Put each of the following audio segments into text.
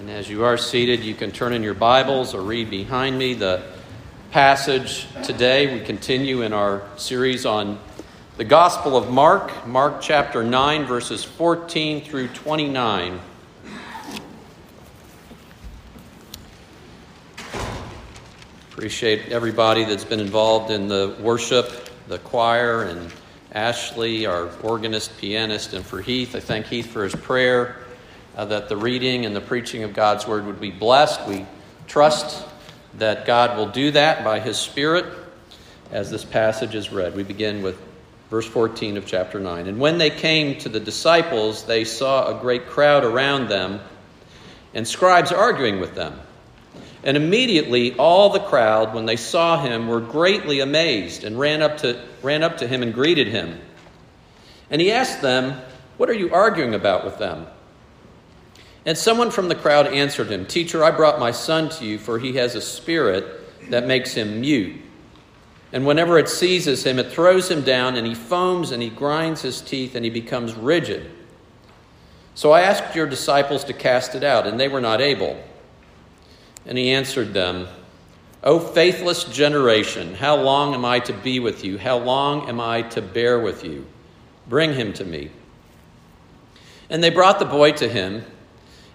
And as you are seated, you can turn in your Bibles or read behind me the passage today. We continue in our series on the Gospel of Mark, Mark chapter 9, verses 14 through 29. Appreciate everybody that's been involved in the worship, the choir, and Ashley, our organist, pianist, and for Heath. I thank Heath for his prayer uh, that the reading and the preaching of God's word would be blessed. We trust that God will do that by his Spirit as this passage is read. We begin with verse 14 of chapter 9. And when they came to the disciples, they saw a great crowd around them and scribes arguing with them. And immediately all the crowd, when they saw him, were greatly amazed and ran up to, ran up to him and greeted him. And he asked them, What are you arguing about with them? And someone from the crowd answered him, Teacher, I brought my son to you, for he has a spirit that makes him mute. And whenever it seizes him, it throws him down, and he foams and he grinds his teeth, and he becomes rigid. So I asked your disciples to cast it out, and they were not able. And he answered them, O faithless generation, how long am I to be with you? How long am I to bear with you? Bring him to me. And they brought the boy to him.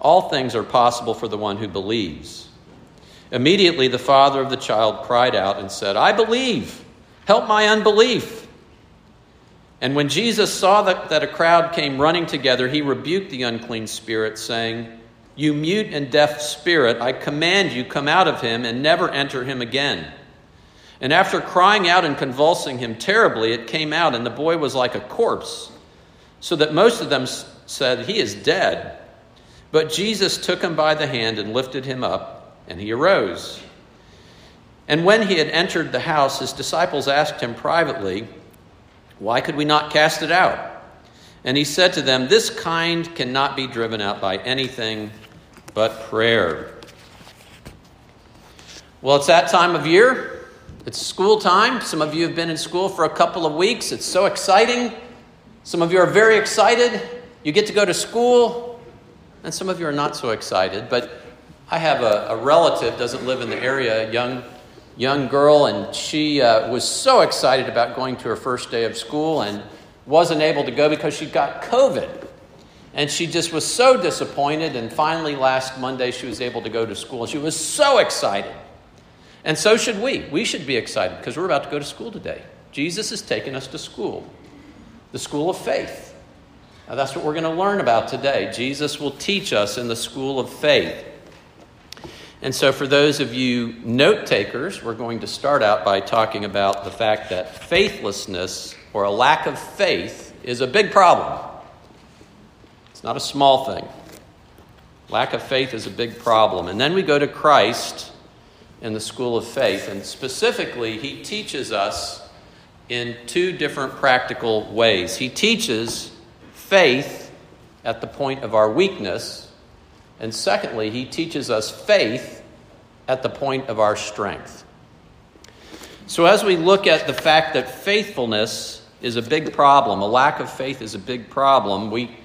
all things are possible for the one who believes. Immediately the father of the child cried out and said, I believe, help my unbelief. And when Jesus saw that, that a crowd came running together, he rebuked the unclean spirit, saying, you mute and deaf spirit, I command you, come out of him and never enter him again. And after crying out and convulsing him terribly, it came out, and the boy was like a corpse, so that most of them said, He is dead. But Jesus took him by the hand and lifted him up, and he arose. And when he had entered the house, his disciples asked him privately, Why could we not cast it out? And he said to them, This kind cannot be driven out by anything but prayer. Well, it's that time of year. It's school time. Some of you have been in school for a couple of weeks. It's so exciting. Some of you are very excited. You get to go to school, and some of you are not so excited. But I have a, a relative doesn't live in the area, a young young girl, and she uh, was so excited about going to her first day of school and wasn't able to go because she got COVID. And she just was so disappointed. And finally, last Monday, she was able to go to school. And she was so excited. And so should we. We should be excited because we're about to go to school today. Jesus is taking us to school, the school of faith. Now, that's what we're going to learn about today. Jesus will teach us in the school of faith. And so, for those of you note takers, we're going to start out by talking about the fact that faithlessness or a lack of faith is a big problem. It's not a small thing. Lack of faith is a big problem. And then we go to Christ in the school of faith, and specifically, he teaches us in two different practical ways. He teaches faith at the point of our weakness, and secondly, he teaches us faith at the point of our strength. So, as we look at the fact that faithfulness is a big problem, a lack of faith is a big problem, we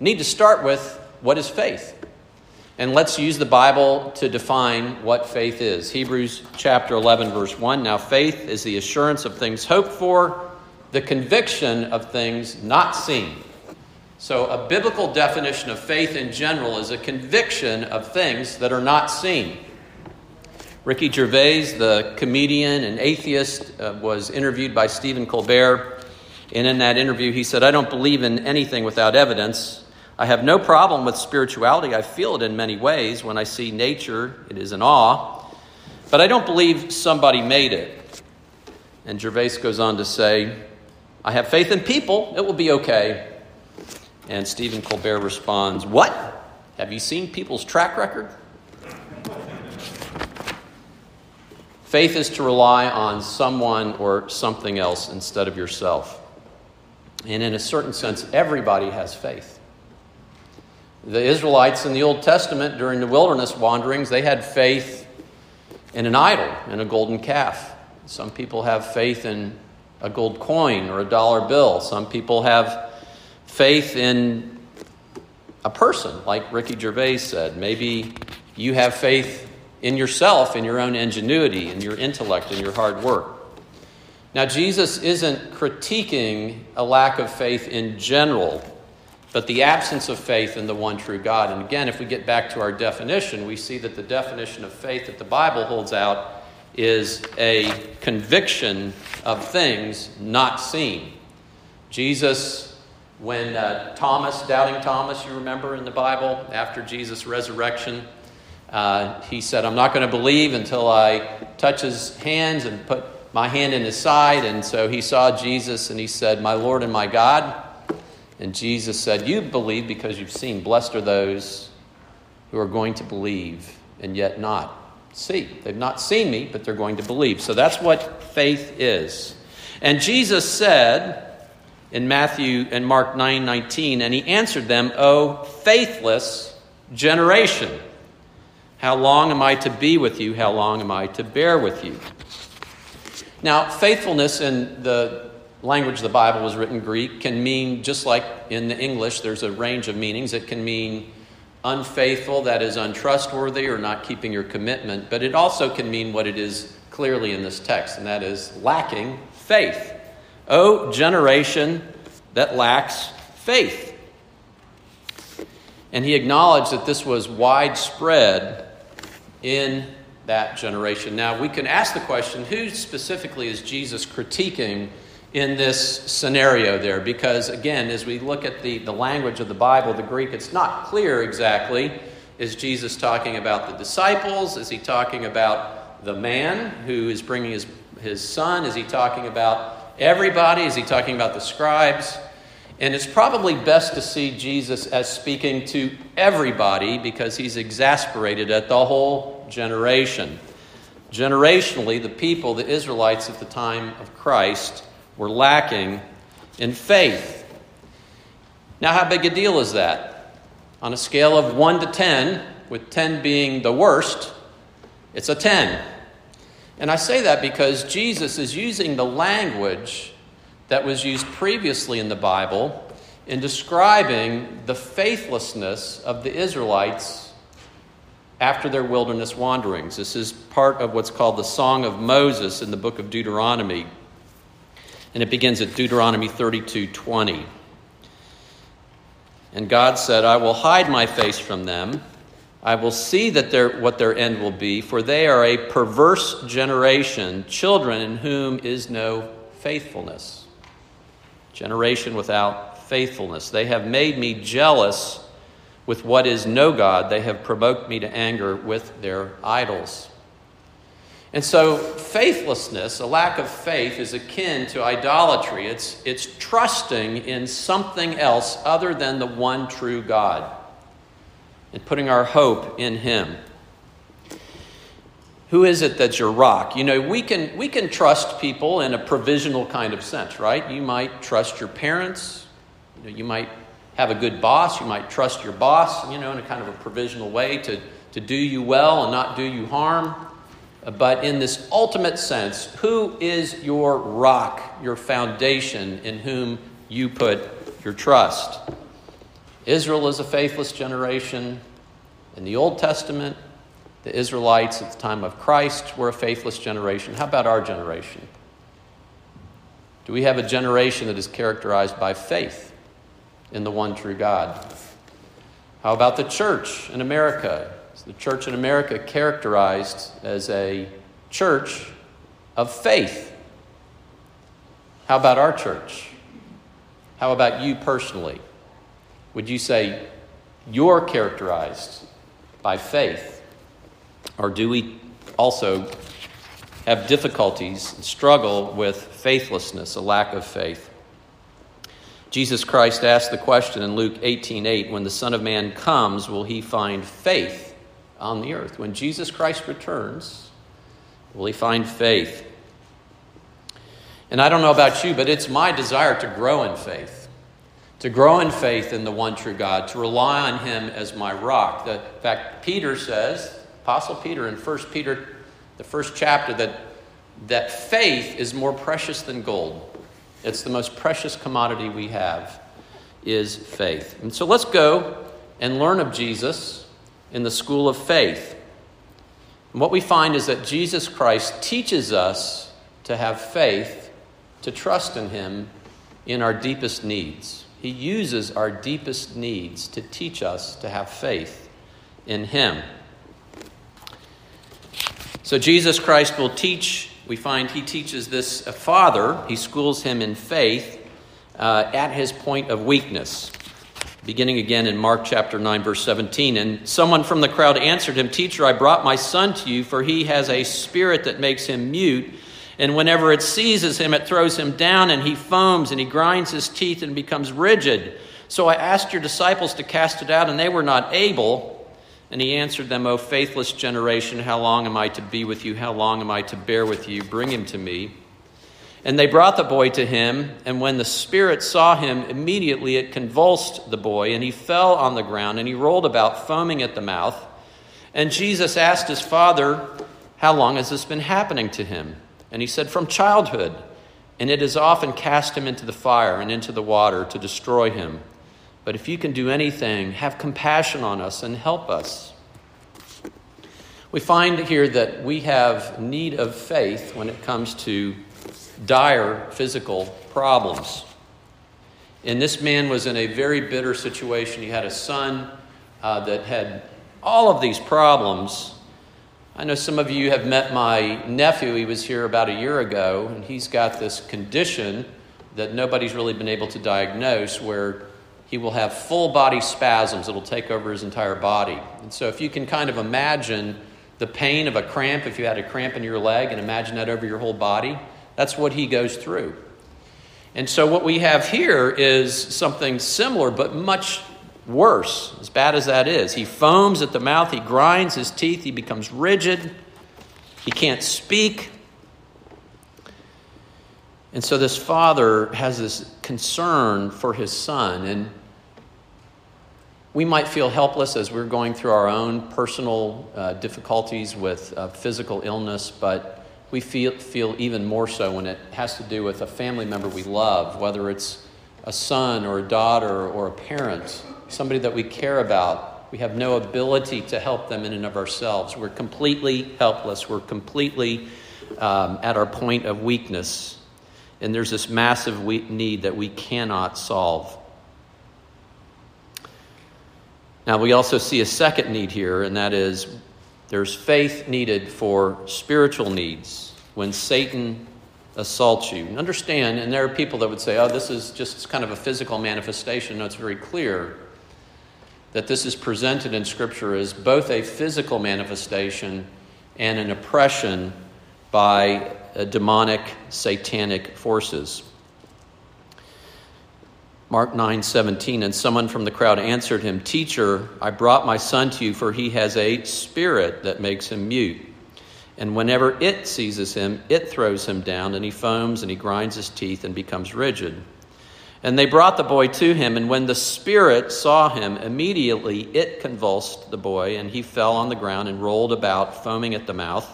need to start with what is faith? And let's use the Bible to define what faith is. Hebrews chapter 11, verse 1. Now, faith is the assurance of things hoped for, the conviction of things not seen. So, a biblical definition of faith in general is a conviction of things that are not seen. Ricky Gervais, the comedian and atheist, uh, was interviewed by Stephen Colbert. And in that interview, he said, I don't believe in anything without evidence. I have no problem with spirituality. I feel it in many ways. When I see nature, it is an awe. But I don't believe somebody made it. And Gervais goes on to say, I have faith in people. It will be okay. And Stephen Colbert responds, What? Have you seen people's track record? Faith is to rely on someone or something else instead of yourself. And in a certain sense, everybody has faith. The Israelites in the Old Testament during the wilderness wanderings, they had faith in an idol, in a golden calf. Some people have faith in a gold coin or a dollar bill. Some people have faith in a person, like Ricky Gervais said. Maybe you have faith in yourself, in your own ingenuity, in your intellect, in your hard work. Now, Jesus isn't critiquing a lack of faith in general, but the absence of faith in the one true God. And again, if we get back to our definition, we see that the definition of faith that the Bible holds out is a conviction of things not seen. Jesus, when uh, Thomas, doubting Thomas, you remember in the Bible, after Jesus' resurrection, uh, he said, I'm not going to believe until I touch his hands and put my hand in his side. And so he saw Jesus and he said, My Lord and my God. And Jesus said, You believe because you've seen. Blessed are those who are going to believe and yet not see. They've not seen me, but they're going to believe. So that's what faith is. And Jesus said in Matthew and Mark 9 19, and he answered them, O faithless generation, how long am I to be with you? How long am I to bear with you? Now, faithfulness in the language the Bible was written Greek can mean, just like in the English, there's a range of meanings. It can mean unfaithful, that is untrustworthy or not keeping your commitment, but it also can mean what it is clearly in this text, and that is lacking faith. O generation that lacks faith. And he acknowledged that this was widespread in that generation. Now, we can ask the question who specifically is Jesus critiquing in this scenario there? Because, again, as we look at the, the language of the Bible, the Greek, it's not clear exactly. Is Jesus talking about the disciples? Is he talking about the man who is bringing his, his son? Is he talking about everybody? Is he talking about the scribes? And it's probably best to see Jesus as speaking to everybody because he's exasperated at the whole generation. Generationally, the people, the Israelites at the time of Christ, were lacking in faith. Now, how big a deal is that? On a scale of 1 to 10, with 10 being the worst, it's a 10. And I say that because Jesus is using the language that was used previously in the Bible in describing the faithlessness of the Israelites after their wilderness wanderings. This is part of what's called the Song of Moses in the book of Deuteronomy. And it begins at Deuteronomy 32 20. And God said, I will hide my face from them. I will see that their, what their end will be, for they are a perverse generation, children in whom is no faithfulness generation without faithfulness. They have made me jealous with what is no God. They have provoked me to anger with their idols. And so, faithlessness, a lack of faith, is akin to idolatry. It's, it's trusting in something else other than the one true God and putting our hope in Him. Who is it that's your rock? You know, we can, we can trust people in a provisional kind of sense, right? You might trust your parents. You, know, you might have a good boss. You might trust your boss, you know, in a kind of a provisional way to, to do you well and not do you harm. But in this ultimate sense, who is your rock, your foundation in whom you put your trust? Israel is a faithless generation. In the Old Testament, the Israelites at the time of Christ were a faithless generation. How about our generation? Do we have a generation that is characterized by faith in the one true God? How about the church in America? Is the church in America characterized as a church of faith? How about our church? How about you personally? Would you say you're characterized by faith? Or do we also have difficulties and struggle with faithlessness, a lack of faith? Jesus Christ asked the question in Luke 18 8, when the Son of Man comes, will he find faith on the earth? When Jesus Christ returns, Will he find faith? And I don't know about you, but it's my desire to grow in faith, to grow in faith in the one true God, to rely on him as my rock. The, in fact, Peter says, Apostle Peter in 1 Peter, the first chapter, that, that faith is more precious than gold. It's the most precious commodity we have is faith. And so let's go and learn of Jesus in the school of faith. And what we find is that Jesus Christ teaches us to have faith, to trust in Him in our deepest needs. He uses our deepest needs to teach us to have faith in Him. So Jesus Christ will teach, we find He teaches this Father, He schools him in faith uh, at his point of weakness. Beginning again in Mark chapter 9, verse 17. And someone from the crowd answered him, Teacher, I brought my son to you, for he has a spirit that makes him mute. And whenever it seizes him, it throws him down, and he foams, and he grinds his teeth, and becomes rigid. So I asked your disciples to cast it out, and they were not able. And he answered them, O faithless generation, how long am I to be with you? How long am I to bear with you? Bring him to me. And they brought the boy to him, and when the spirit saw him, immediately it convulsed the boy, and he fell on the ground, and he rolled about, foaming at the mouth. And Jesus asked his father, How long has this been happening to him? And he said, From childhood. And it has often cast him into the fire and into the water to destroy him. But if you can do anything, have compassion on us and help us. We find here that we have need of faith when it comes to dire physical problems. And this man was in a very bitter situation. He had a son uh, that had all of these problems. I know some of you have met my nephew. He was here about a year ago, and he's got this condition that nobody's really been able to diagnose where he will have full body spasms that'll take over his entire body. And so, if you can kind of imagine the pain of a cramp, if you had a cramp in your leg, and imagine that over your whole body, that's what he goes through. And so, what we have here is something similar, but much worse, as bad as that is. He foams at the mouth, he grinds his teeth, he becomes rigid, he can't speak. And so, this father has this concern for his son. And we might feel helpless as we're going through our own personal uh, difficulties with uh, physical illness, but we feel, feel even more so when it has to do with a family member we love, whether it's a son or a daughter or a parent, somebody that we care about. We have no ability to help them in and of ourselves. We're completely helpless. We're completely um, at our point of weakness. And there's this massive need that we cannot solve. Now, we also see a second need here, and that is there's faith needed for spiritual needs when Satan assaults you. Understand, and there are people that would say, oh, this is just kind of a physical manifestation. No, it's very clear that this is presented in Scripture as both a physical manifestation and an oppression by uh, demonic, satanic forces. Mark 9 17, and someone from the crowd answered him, Teacher, I brought my son to you, for he has a spirit that makes him mute. And whenever it seizes him, it throws him down, and he foams and he grinds his teeth and becomes rigid. And they brought the boy to him, and when the spirit saw him, immediately it convulsed the boy, and he fell on the ground and rolled about, foaming at the mouth.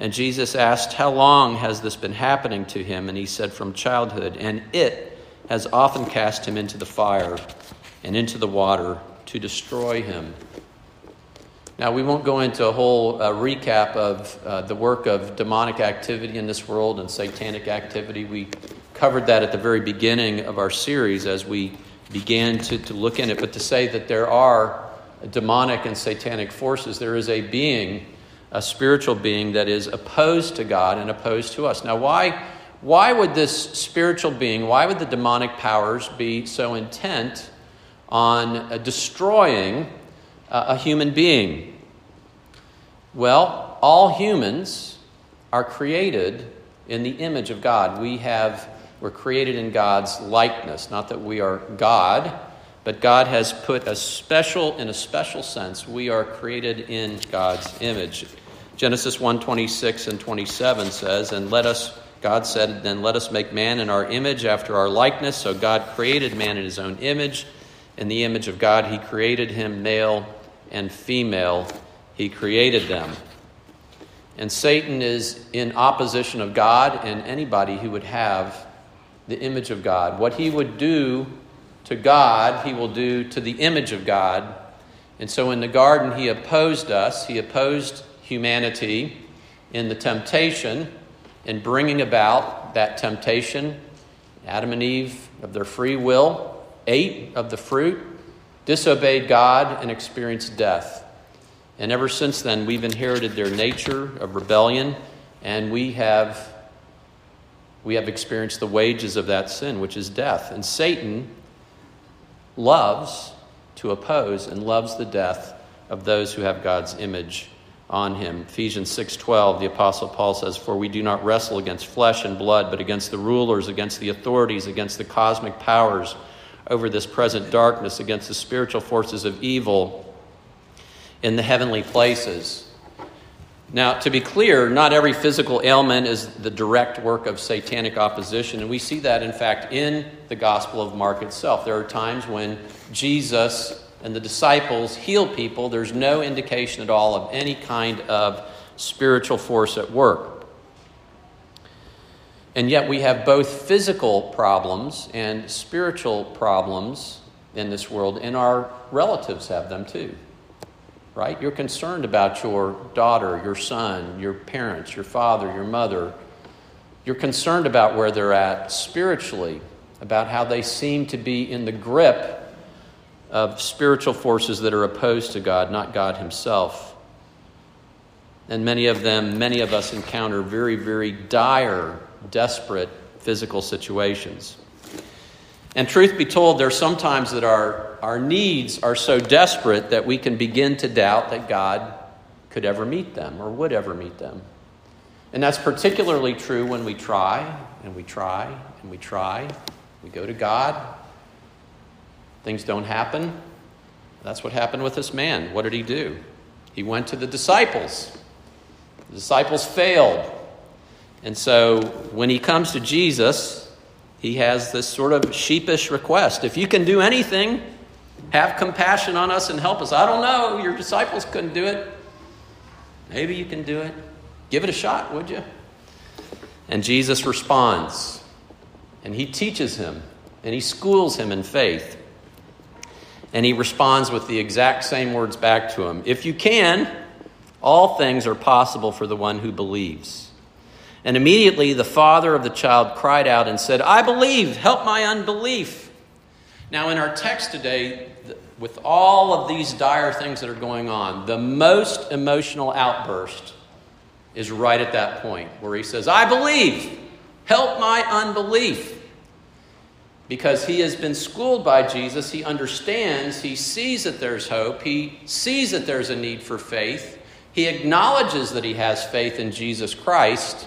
And Jesus asked, How long has this been happening to him? And he said, From childhood. And it has often cast him into the fire and into the water to destroy him. Now, we won't go into a whole uh, recap of uh, the work of demonic activity in this world and satanic activity. We covered that at the very beginning of our series as we began to, to look in it. But to say that there are demonic and satanic forces, there is a being, a spiritual being that is opposed to God and opposed to us. Now, why? why would this spiritual being, why would the demonic powers be so intent on uh, destroying uh, a human being? Well, all humans are created in the image of God. We have we're created in God's likeness, not that we are God, but God has put a special in a special sense we are created in God's image. Genesis 1 26 and 27 says, And let us, God said, Then let us make man in our image after our likeness. So God created man in his own image. In the image of God, he created him, male and female, he created them. And Satan is in opposition of God and anybody who would have the image of God. What he would do to God, he will do to the image of God. And so in the garden, he opposed us, he opposed humanity in the temptation in bringing about that temptation. Adam and Eve, of their free will, ate of the fruit, disobeyed God, and experienced death. And ever since then, we've inherited their nature of rebellion, and we have, we have experienced the wages of that sin, which is death. And Satan loves to oppose and loves the death of those who have God's image on him. Ephesians 6:12 the apostle Paul says for we do not wrestle against flesh and blood but against the rulers against the authorities against the cosmic powers over this present darkness against the spiritual forces of evil in the heavenly places. Now, to be clear, not every physical ailment is the direct work of satanic opposition, and we see that, in fact, in the Gospel of Mark itself. There are times when Jesus and the disciples heal people, there's no indication at all of any kind of spiritual force at work. And yet, we have both physical problems and spiritual problems in this world, and our relatives have them too right? You're concerned about your daughter, your son, your parents, your father, your mother. You're concerned about where they're at spiritually, about how they seem to be in the grip of spiritual forces that are opposed to God, not God Himself. And many of them, many of us encounter very, very dire, desperate physical situations. And truth be told, there are sometimes that our, our needs are so desperate that we can begin to doubt that God could ever meet them or would ever meet them. And that's particularly true when we try and we try and we try. We go to God, things don't happen. That's what happened with this man. What did he do? He went to the disciples. The disciples failed. And so when he comes to Jesus, he has this sort of sheepish request. If you can do anything, have compassion on us and help us. I don't know, your disciples couldn't do it. Maybe you can do it. Give it a shot, would you? And Jesus responds, and he teaches him, and he schools him in faith. And he responds with the exact same words back to him If you can, all things are possible for the one who believes. And immediately the father of the child cried out and said, I believe, help my unbelief. Now, in our text today, with all of these dire things that are going on, the most emotional outburst is right at that point where he says, I believe, help my unbelief. Because he has been schooled by Jesus, he understands, he sees that there's hope, he sees that there's a need for faith, he acknowledges that he has faith in Jesus Christ.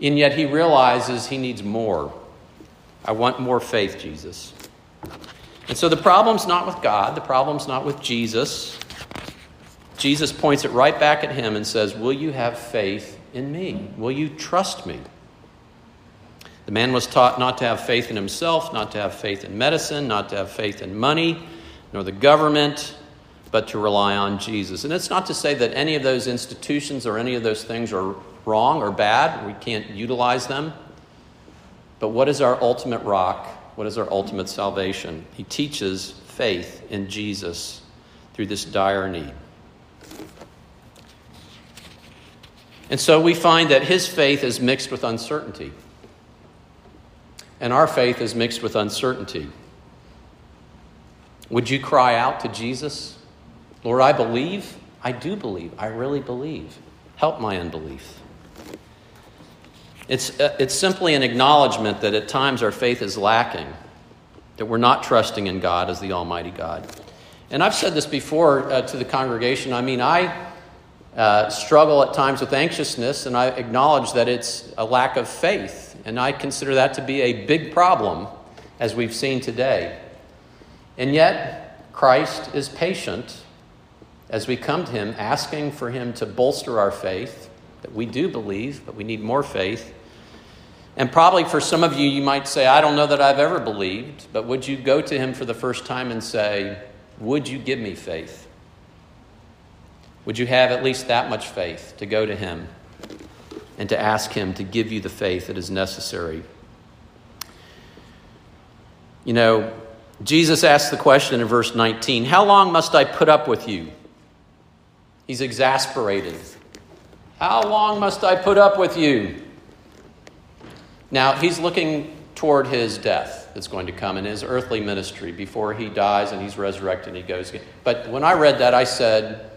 And yet he realizes he needs more. I want more faith, Jesus. And so the problem's not with God, the problem's not with Jesus. Jesus points it right back at him and says, Will you have faith in me? Will you trust me? The man was taught not to have faith in himself, not to have faith in medicine, not to have faith in money, nor the government, but to rely on Jesus. And it's not to say that any of those institutions or any of those things are wrong or bad. We can't utilize them. But what is our ultimate rock? What is our ultimate salvation? He teaches faith in Jesus through this dire need. And so we find that his faith is mixed with uncertainty. And our faith is mixed with uncertainty. Would you cry out to Jesus? Lord, I believe. I do believe. I really believe. Help my unbelief. It's, uh, it's simply an acknowledgement that at times our faith is lacking, that we're not trusting in God as the Almighty God. And I've said this before uh, to the congregation. I mean, I uh, struggle at times with anxiousness, and I acknowledge that it's a lack of faith. And I consider that to be a big problem, as we've seen today. And yet, Christ is patient as we come to Him, asking for Him to bolster our faith, that we do believe, but we need more faith. And probably for some of you, you might say, I don't know that I've ever believed, but would you go to Him for the first time and say, Would you give me faith? Would you have at least that much faith to go to Him and to ask Him to give you the faith that is necessary? You know, Jesus asked the question in verse 19 How long must I put up with you? He's exasperated. How long must I put up with you? Now, he's looking toward his death that's going to come in his earthly ministry before he dies and he's resurrected and he goes again. But when I read that, I said,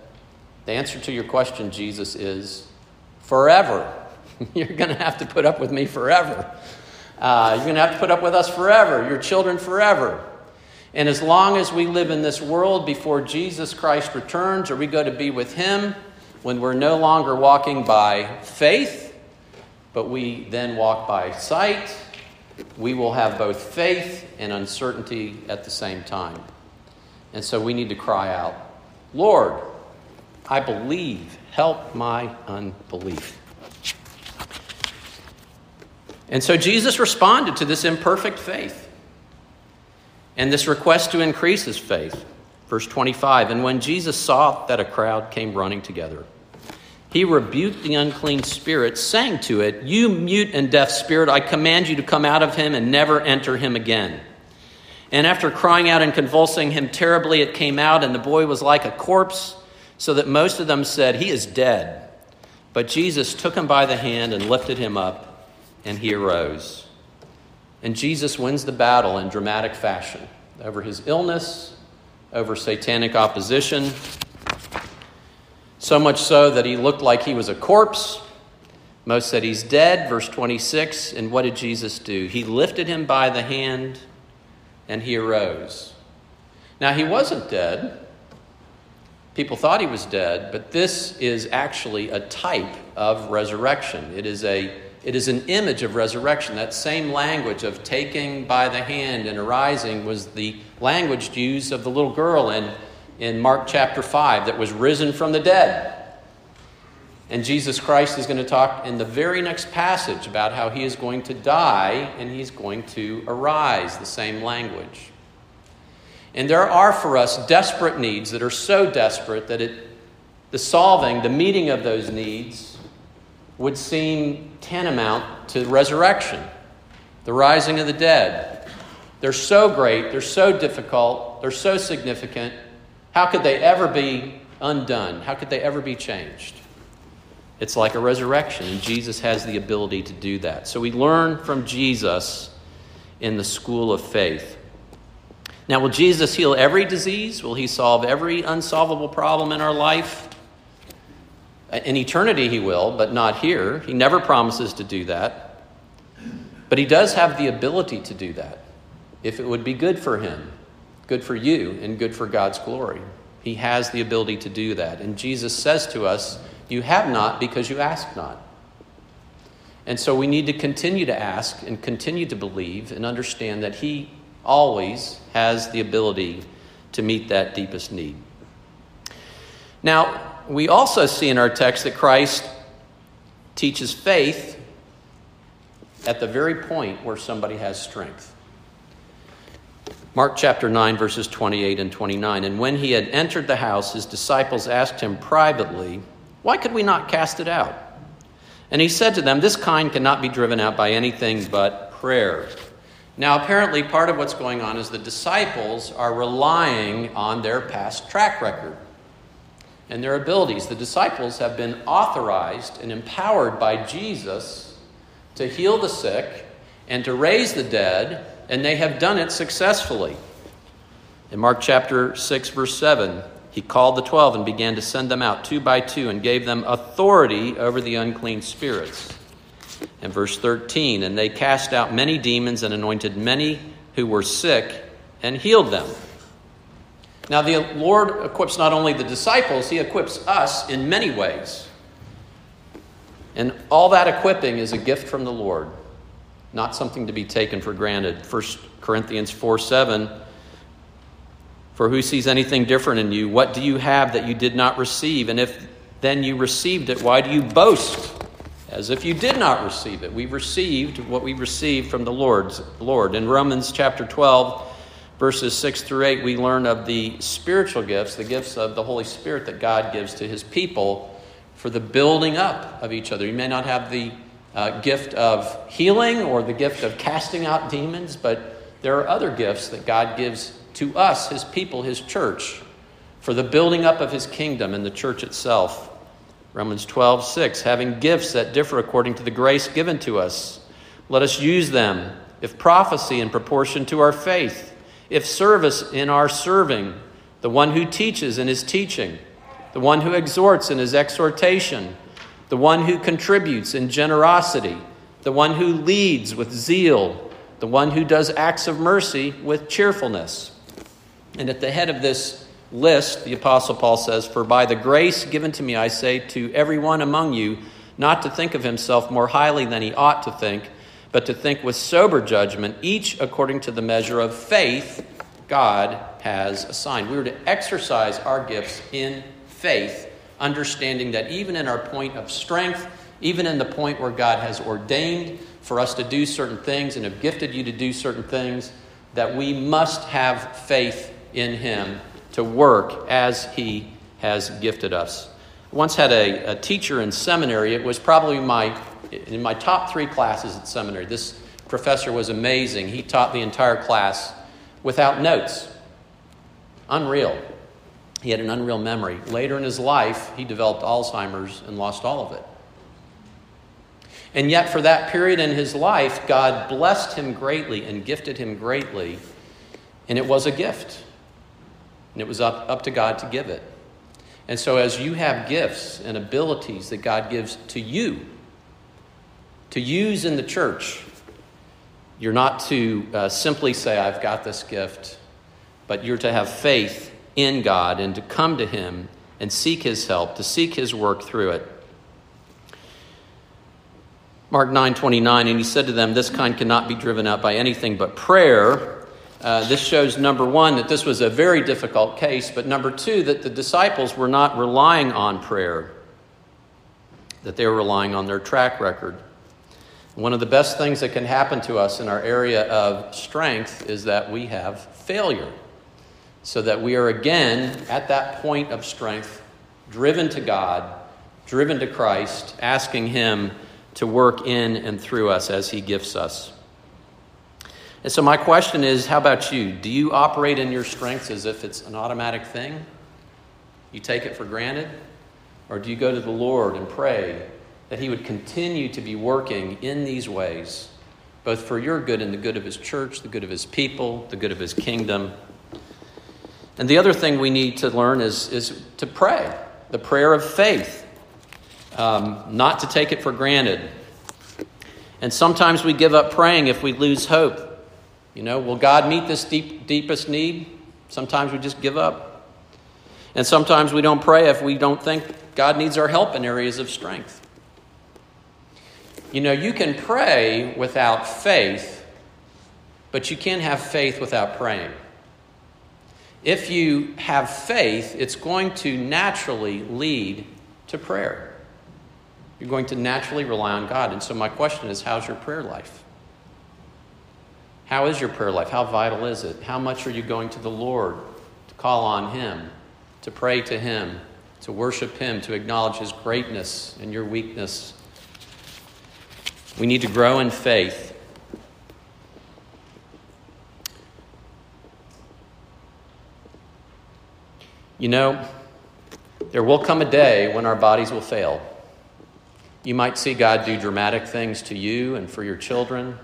The answer to your question, Jesus, is forever. You're going to have to put up with me forever. Uh, you're going to have to put up with us forever, your children forever. And as long as we live in this world before Jesus Christ returns or we go to be with Him, when we're no longer walking by faith, but we then walk by sight, we will have both faith and uncertainty at the same time. And so we need to cry out, Lord, I believe, help my unbelief. And so Jesus responded to this imperfect faith and this request to increase his faith. Verse 25 And when Jesus saw that a crowd came running together, he rebuked the unclean spirit, saying to it, You mute and deaf spirit, I command you to come out of him and never enter him again. And after crying out and convulsing him terribly, it came out, and the boy was like a corpse, so that most of them said, He is dead. But Jesus took him by the hand and lifted him up and he arose. And Jesus wins the battle in dramatic fashion over his illness, over satanic opposition, so much so that he looked like he was a corpse. Most said he's dead, verse 26. And what did Jesus do? He lifted him by the hand and he arose. Now, he wasn't dead. People thought he was dead, but this is actually a type of resurrection. It is a it is an image of resurrection. That same language of taking by the hand and arising was the language used of the little girl in, in Mark chapter 5 that was risen from the dead. And Jesus Christ is going to talk in the very next passage about how he is going to die and he's going to arise, the same language. And there are for us desperate needs that are so desperate that it, the solving, the meeting of those needs, would seem tantamount to resurrection, the rising of the dead. They're so great, they're so difficult, they're so significant. How could they ever be undone? How could they ever be changed? It's like a resurrection, and Jesus has the ability to do that. So we learn from Jesus in the school of faith. Now, will Jesus heal every disease? Will he solve every unsolvable problem in our life? In eternity, he will, but not here. He never promises to do that. But he does have the ability to do that if it would be good for him, good for you, and good for God's glory. He has the ability to do that. And Jesus says to us, You have not because you ask not. And so we need to continue to ask and continue to believe and understand that He always has the ability to meet that deepest need. Now, we also see in our text that Christ teaches faith at the very point where somebody has strength. Mark chapter 9, verses 28 and 29. And when he had entered the house, his disciples asked him privately, Why could we not cast it out? And he said to them, This kind cannot be driven out by anything but prayer. Now, apparently, part of what's going on is the disciples are relying on their past track record and their abilities. The disciples have been authorized and empowered by Jesus to heal the sick and to raise the dead, and they have done it successfully. In Mark chapter 6, verse 7, he called the twelve and began to send them out two by two and gave them authority over the unclean spirits. In verse 13, and they cast out many demons and anointed many who were sick and healed them. Now, the Lord equips not only the disciples, He equips us in many ways. And all that equipping is a gift from the Lord, not something to be taken for granted. 1 Corinthians 4 7 For who sees anything different in you? What do you have that you did not receive? And if then you received it, why do you boast as if you did not receive it? We received what we received from the Lord's Lord. In Romans chapter 12, verses 6 through 8, we learn of the spiritual gifts, the gifts of the Holy Spirit that God gives to his people for the building up of each other. You may not have the uh, gift of healing or the gift of casting out demons, but there are other gifts that God gives to us, his people, his church, for the building up of his kingdom and the church itself. Romans 12, 6, having gifts that differ according to the grace given to us. Let us use them, if prophecy in proportion to our faith, if service in our serving, the one who teaches in his teaching, the one who exhorts in his exhortation, the one who contributes in generosity, the one who leads with zeal, the one who does acts of mercy with cheerfulness. And at the head of this list, the Apostle Paul says, For by the grace given to me, I say to everyone among you, not to think of himself more highly than he ought to think, but to think with sober judgment, each according to the measure of faith God has assigned. We are to exercise our gifts in faith, understanding that even in our point of strength, even in the point where God has ordained for us to do certain things and have gifted you to do certain things, that we must have faith in Him to work as He has gifted us. Once had a, a teacher in seminary. It was probably my in my top three classes at seminary. This professor was amazing. He taught the entire class without notes. Unreal. He had an unreal memory. Later in his life, he developed Alzheimer's and lost all of it. And yet, for that period in his life, God blessed him greatly and gifted him greatly. And it was a gift. And it was up, up to God to give it. And so, as you have gifts and abilities that God gives to you to use in the church, you're not to uh, simply say, I've got this gift, but you're to have faith in God and to come to Him and seek His help, to seek His work through it. Mark 9 29, and he said to them, This kind cannot be driven out by anything but prayer. Uh, this shows, number one, that this was a very difficult case, but number two, that the disciples were not relying on prayer, that they were relying on their track record. One of the best things that can happen to us in our area of strength is that we have failure, so that we are again at that point of strength, driven to God, driven to Christ, asking Him to work in and through us as He gifts us. And so, my question is how about you? Do you operate in your strengths as if it's an automatic thing? You take it for granted? Or do you go to the Lord and pray that He would continue to be working in these ways, both for your good and the good of His church, the good of His people, the good of His kingdom? And the other thing we need to learn is, is to pray the prayer of faith, um, not to take it for granted. And sometimes we give up praying if we lose hope. You know, will God meet this deep, deepest need? Sometimes we just give up. And sometimes we don't pray if we don't think God needs our help in areas of strength. You know, you can pray without faith, but you can't have faith without praying. If you have faith, it's going to naturally lead to prayer. You're going to naturally rely on God. And so, my question is how's your prayer life? How is your prayer life? How vital is it? How much are you going to the Lord to call on Him, to pray to Him, to worship Him, to acknowledge His greatness and your weakness? We need to grow in faith. You know, there will come a day when our bodies will fail. You might see God do dramatic things to you and for your children.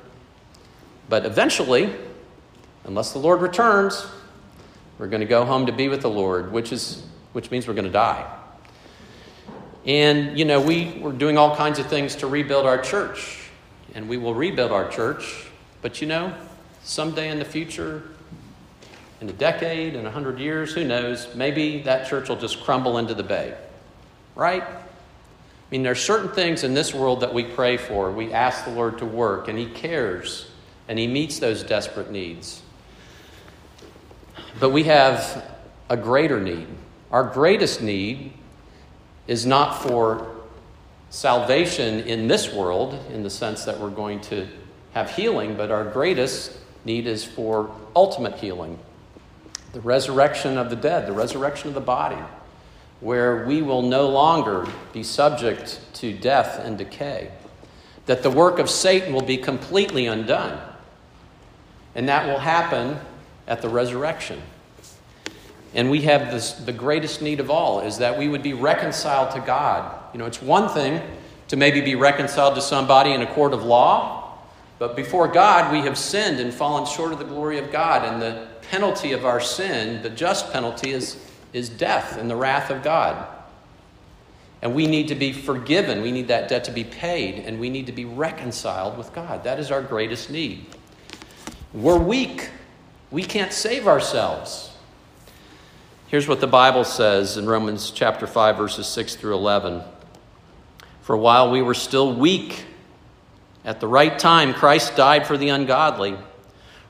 But eventually, unless the Lord returns, we're going to go home to be with the Lord, which, is, which means we're going to die. And, you know, we, we're doing all kinds of things to rebuild our church, and we will rebuild our church. But, you know, someday in the future, in a decade, in a hundred years, who knows, maybe that church will just crumble into the bay. Right? I mean, there are certain things in this world that we pray for. We ask the Lord to work, and He cares and He meets those desperate needs. But we have a greater need. Our greatest need is not for salvation in this world, in the sense that we're going to have healing, but our greatest need is for ultimate healing the resurrection of the dead, the resurrection of the body, where we will no longer be subject to death and decay, that the work of Satan will be completely undone. And that will happen at the resurrection. And we have this, the greatest need of all is that we would be reconciled to God. You know, it's one thing to maybe be reconciled to somebody in a court of law, but before God, we have sinned and fallen short of the glory of God. And the penalty of our sin, the just penalty, is, is death and the wrath of God. And we need to be forgiven. We need that debt to be paid. And we need to be reconciled with God. That is our greatest need. We're weak. We can't save ourselves. Here's what the Bible says in Romans chapter 5, verses 6 through 11. For while we were still weak, at the right time, Christ died for the ungodly.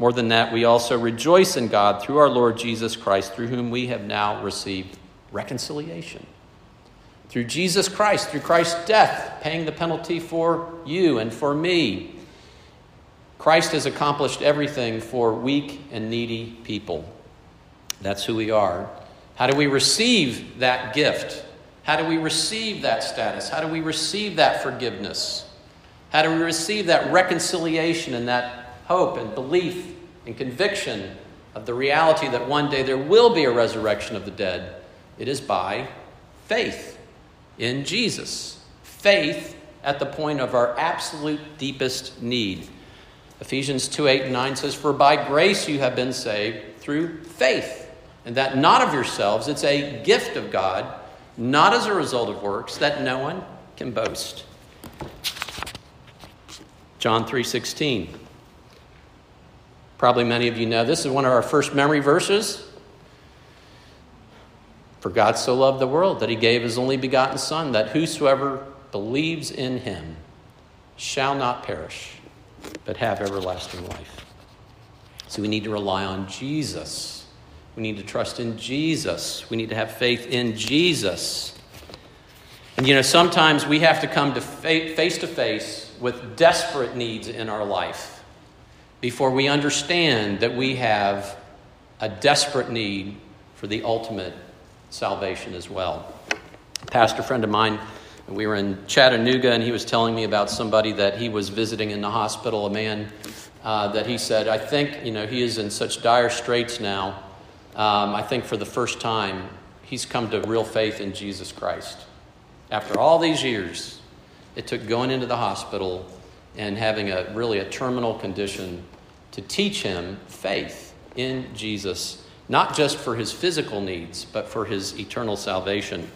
More than that, we also rejoice in God through our Lord Jesus Christ, through whom we have now received reconciliation. Through Jesus Christ, through Christ's death, paying the penalty for you and for me. Christ has accomplished everything for weak and needy people. That's who we are. How do we receive that gift? How do we receive that status? How do we receive that forgiveness? How do we receive that reconciliation and that hope and belief and conviction of the reality that one day there will be a resurrection of the dead? It is by faith in Jesus. Faith at the point of our absolute deepest need. Ephesians 2 8 and 9 says, For by grace you have been saved through faith, and that not of yourselves, it's a gift of God, not as a result of works, that no one can boast. John 3:16. Probably many of you know this is one of our first memory verses. For God so loved the world that he gave his only begotten son that whosoever believes in him shall not perish but have everlasting life. So we need to rely on Jesus. We need to trust in Jesus. We need to have faith in Jesus. And you know, sometimes we have to come to face to face with desperate needs in our life before we understand that we have a desperate need for the ultimate salvation as well. A pastor friend of mine, we were in Chattanooga, and he was telling me about somebody that he was visiting in the hospital, a man uh, that he said, I think, you know, he is in such dire straits now. Um, I think for the first time, he's come to real faith in Jesus Christ. After all these years, it took going into the hospital and having a really a terminal condition to teach him faith in Jesus, not just for his physical needs, but for his eternal salvation.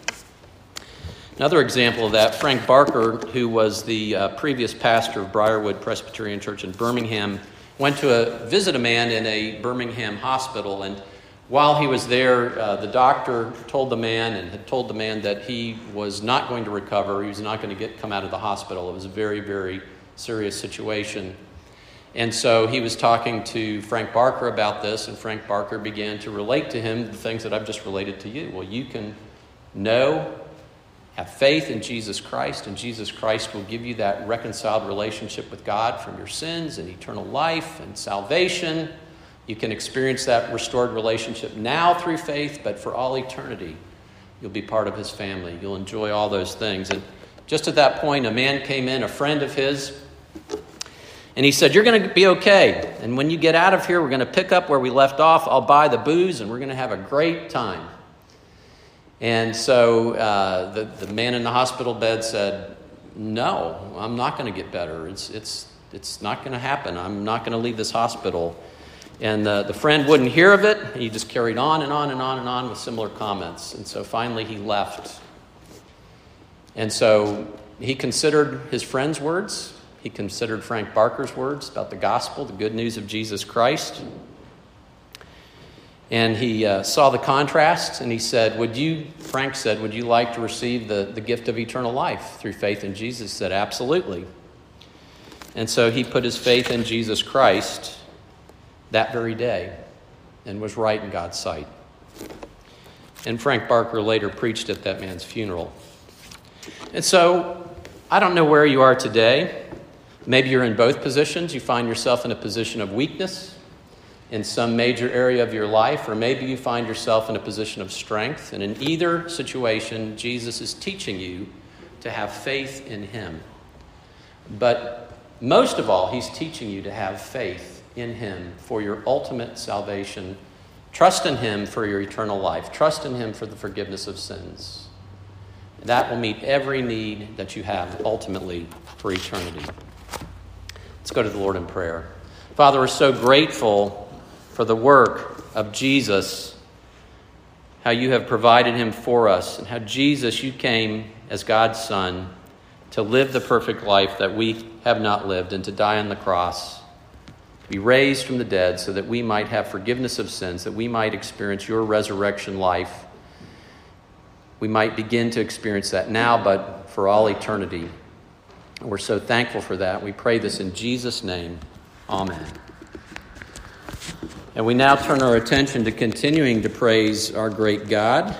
Another example of that, Frank Barker, who was the uh, previous pastor of Briarwood Presbyterian Church in Birmingham, went to a, visit a man in a Birmingham hospital and while he was there, uh, the doctor told the man and had told the man that he was not going to recover. He was not going to get come out of the hospital. It was very, very serious situation. And so he was talking to Frank Barker about this, and Frank Barker began to relate to him the things that I've just related to you. Well, you can know, have faith in Jesus Christ, and Jesus Christ will give you that reconciled relationship with God from your sins and eternal life and salvation. You can experience that restored relationship now through faith, but for all eternity, you'll be part of his family. You'll enjoy all those things. And just at that point, a man came in, a friend of his, and he said, You're going to be okay. And when you get out of here, we're going to pick up where we left off. I'll buy the booze, and we're going to have a great time. And so uh, the, the man in the hospital bed said, No, I'm not going to get better. It's, it's, it's not going to happen. I'm not going to leave this hospital. And the, the friend wouldn't hear of it. He just carried on and on and on and on with similar comments. And so finally he left. And so he considered his friend's words. He considered Frank Barker's words about the gospel, the good news of Jesus Christ. And he uh, saw the contrast and he said, Would you, Frank said, would you like to receive the, the gift of eternal life through faith in Jesus? He said, Absolutely. And so he put his faith in Jesus Christ that very day and was right in God's sight. And Frank Barker later preached at that man's funeral. And so I don't know where you are today. Maybe you're in both positions. You find yourself in a position of weakness in some major area of your life, or maybe you find yourself in a position of strength. And in either situation, Jesus is teaching you to have faith in Him. But most of all, He's teaching you to have faith in Him for your ultimate salvation. Trust in Him for your eternal life. Trust in Him for the forgiveness of sins. That will meet every need that you have ultimately for eternity. Let's go to the Lord in prayer. Father, we're so grateful for the work of Jesus, how you have provided him for us, and how Jesus, you came as God's Son to live the perfect life that we have not lived and to die on the cross, be raised from the dead so that we might have forgiveness of sins, that we might experience your resurrection life. We might begin to experience that now, but for all eternity. We're so thankful for that. We pray this in Jesus' name. Amen. And we now turn our attention to continuing to praise our great God.